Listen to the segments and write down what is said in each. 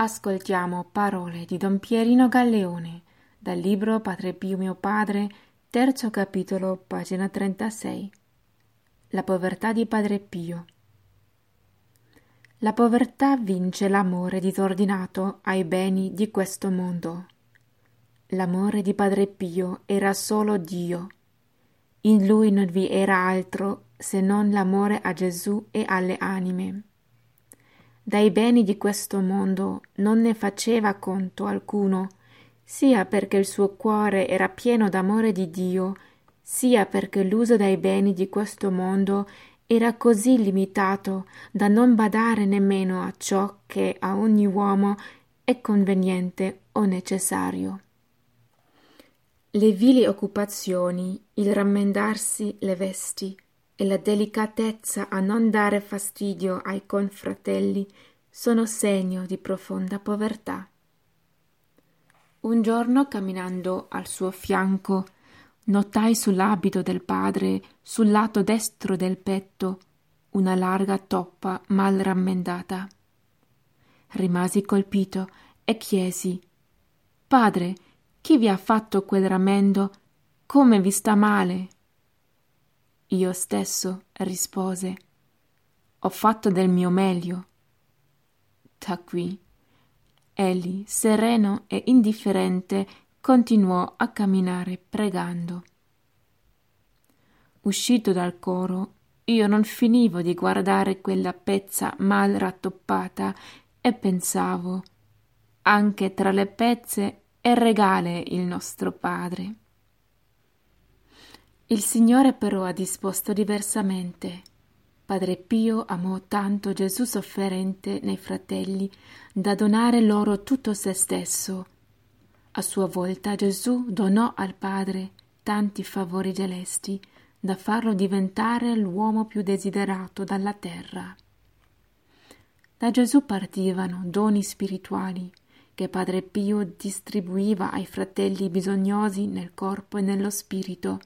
Ascoltiamo parole di Don Pierino Galleone dal libro Padre Pio mio padre, terzo capitolo, pagina 36. La povertà di Padre Pio. La povertà vince l'amore disordinato ai beni di questo mondo. L'amore di Padre Pio era solo Dio. In lui non vi era altro se non l'amore a Gesù e alle anime dai beni di questo mondo non ne faceva conto alcuno, sia perché il suo cuore era pieno d'amore di Dio, sia perché l'uso dei beni di questo mondo era così limitato da non badare nemmeno a ciò che a ogni uomo è conveniente o necessario. Le vili occupazioni, il rammendarsi le vesti, e la delicatezza a non dare fastidio ai confratelli sono segno di profonda povertà. Un giorno camminando al suo fianco notai sull'abito del padre, sul lato destro del petto, una larga toppa mal rammendata. Rimasi colpito e chiesi Padre, chi vi ha fatto quel rammendo? Come vi sta male? Io stesso rispose Ho fatto del mio meglio. Da qui egli, sereno e indifferente, continuò a camminare pregando. Uscito dal coro, io non finivo di guardare quella pezza mal rattoppata e pensavo anche tra le pezze è regale il nostro Padre. Il Signore però ha disposto diversamente. Padre Pio amò tanto Gesù sofferente nei fratelli da donare loro tutto se stesso. A sua volta Gesù donò al Padre tanti favori celesti da farlo diventare l'uomo più desiderato dalla terra. Da Gesù partivano doni spirituali che Padre Pio distribuiva ai fratelli bisognosi nel corpo e nello spirito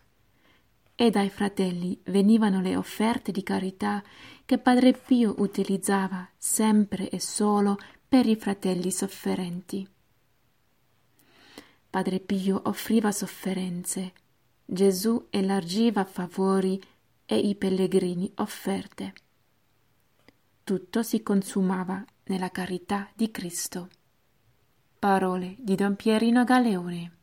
e dai fratelli venivano le offerte di carità che Padre Pio utilizzava sempre e solo per i fratelli sofferenti. Padre Pio offriva sofferenze, Gesù elargiva favori e i pellegrini offerte. Tutto si consumava nella carità di Cristo. Parole di Don Pierino Galeone.